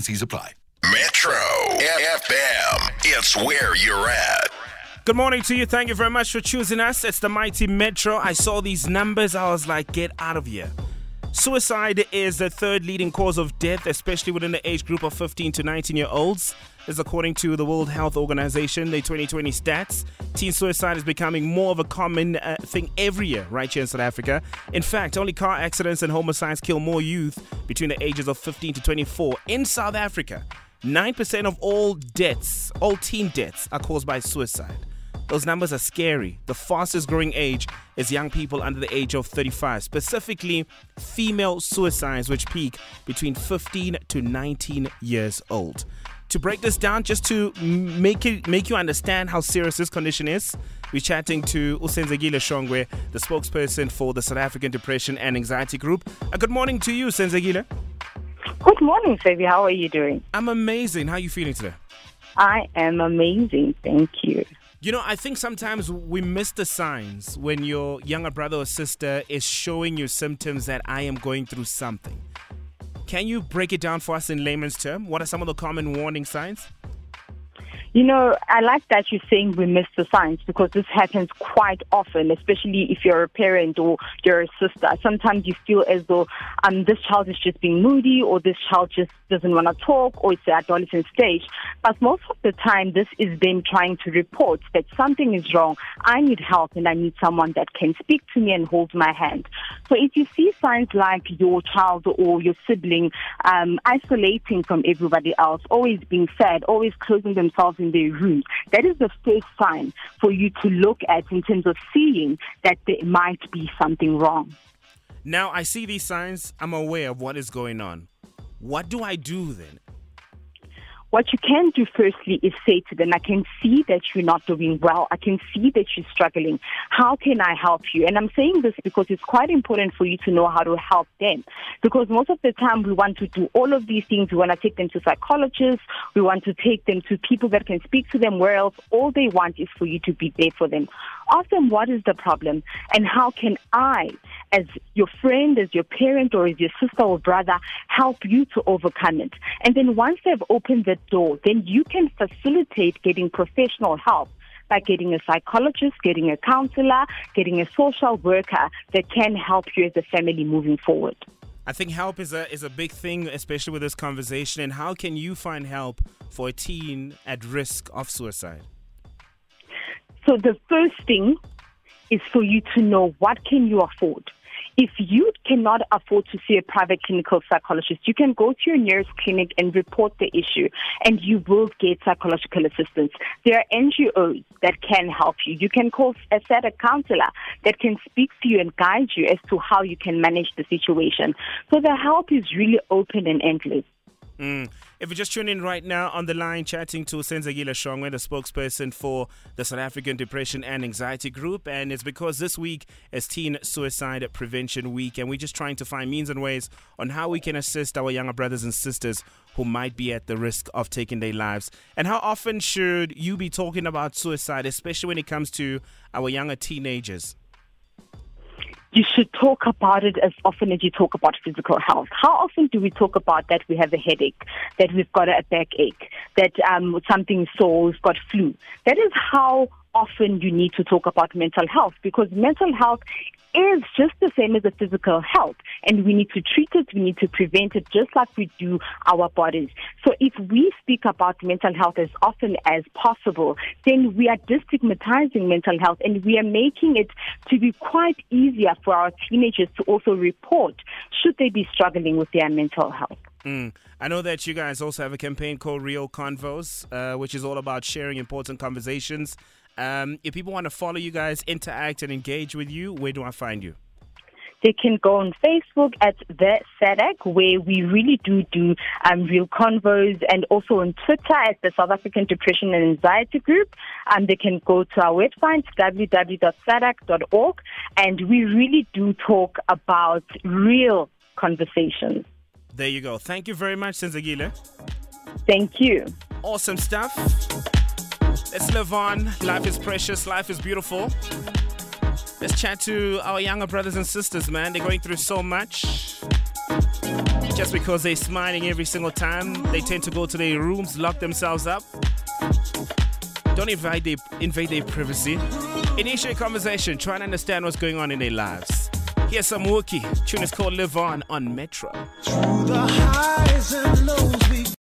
and T's apply. Metro FM. It's where you're at. Good morning to you. Thank you very much for choosing us. It's the mighty Metro. I saw these numbers. I was like, get out of here. Suicide is the third leading cause of death, especially within the age group of 15 to 19 year olds. This is according to the World Health Organization, the 2020 stats. Teen suicide is becoming more of a common uh, thing every year right here in South Africa. In fact, only car accidents and homicides kill more youth between the ages of 15 to 24 in South Africa. 9% of all deaths, all teen deaths, are caused by suicide. Those numbers are scary. The fastest growing age is young people under the age of 35, specifically female suicides, which peak between 15 to 19 years old. To break this down, just to make it make you understand how serious this condition is, we're chatting to Usenzekile Shongwe, the spokesperson for the South African Depression and Anxiety Group. Uh, good morning to you, Senzekile. Good morning, Savvy. How are you doing? I'm amazing. How are you feeling today? I am amazing. Thank you. You know, I think sometimes we miss the signs when your younger brother or sister is showing you symptoms that I am going through something. Can you break it down for us in layman's term? What are some of the common warning signs? You know, I like that you're saying we miss the signs because this happens quite often, especially if you're a parent or you're a sister. Sometimes you feel as though um, this child is just being moody or this child just doesn't want to talk or it's the adolescent stage. But most of the time, this is them trying to report that something is wrong. I need help and I need someone that can speak to me and hold my hand. So if you see signs like your child or your sibling um, isolating from everybody else, always being sad, always closing themselves in their room, that is the first sign for you to look at in terms of seeing that there might be something wrong. Now, I see these signs, I'm aware of what is going on. What do I do then? What you can do firstly is say to them, I can see that you're not doing well. I can see that you're struggling. How can I help you? And I'm saying this because it's quite important for you to know how to help them. Because most of the time we want to do all of these things. We want to take them to psychologists. We want to take them to people that can speak to them, where else all they want is for you to be there for them. Ask them what is the problem and how can I, as your friend, as your parent, or as your sister or brother, help you to overcome it. And then once they've opened the door, then you can facilitate getting professional help by getting a psychologist, getting a counselor, getting a social worker that can help you as a family moving forward. I think help is a is a big thing, especially with this conversation. And how can you find help for a teen at risk of suicide? So the first thing is for you to know what can you afford. If you cannot afford to see a private clinical psychologist, you can go to your nearest clinic and report the issue, and you will get psychological assistance. There are NGOs that can help you. You can call a set a counselor that can speak to you and guide you as to how you can manage the situation. So the help is really open and endless. Mm. If you're just tuning in right now on the line, chatting to Senzekile Shongwe, the spokesperson for the South African Depression and Anxiety Group, and it's because this week is Teen Suicide Prevention Week, and we're just trying to find means and ways on how we can assist our younger brothers and sisters who might be at the risk of taking their lives. And how often should you be talking about suicide, especially when it comes to our younger teenagers? You should talk about it as often as you talk about physical health. How often do we talk about that we have a headache, that we've got a backache, that um, something sore, we've got flu? That is how often you need to talk about mental health because mental health is just the same as the physical health and we need to treat it, we need to prevent it just like we do our bodies. So if we speak about mental health as often as possible, then we are destigmatizing mental health and we are making it to be quite easier for our teenagers to also report should they be struggling with their mental health. Mm. I know that you guys also have a campaign called Real Convos, uh, which is all about sharing important conversations um, if people want to follow you guys, interact, and engage with you, where do I find you? They can go on Facebook at the SADAG, where we really do do um, real convos, and also on Twitter at the South African Depression and Anxiety Group. Um, they can go to our website www.sadag.org, and we really do talk about real conversations. There you go. Thank you very much, Senzekile. Thank you. Awesome stuff. Let's live on. Life is precious. Life is beautiful. Let's chat to our younger brothers and sisters, man. They're going through so much. Just because they're smiling every single time, they tend to go to their rooms, lock themselves up. Don't invade their, invade their privacy. Initiate conversation, try and understand what's going on in their lives. Here's some Wookie. Tune is called Live On on Metro. Through the highs and lows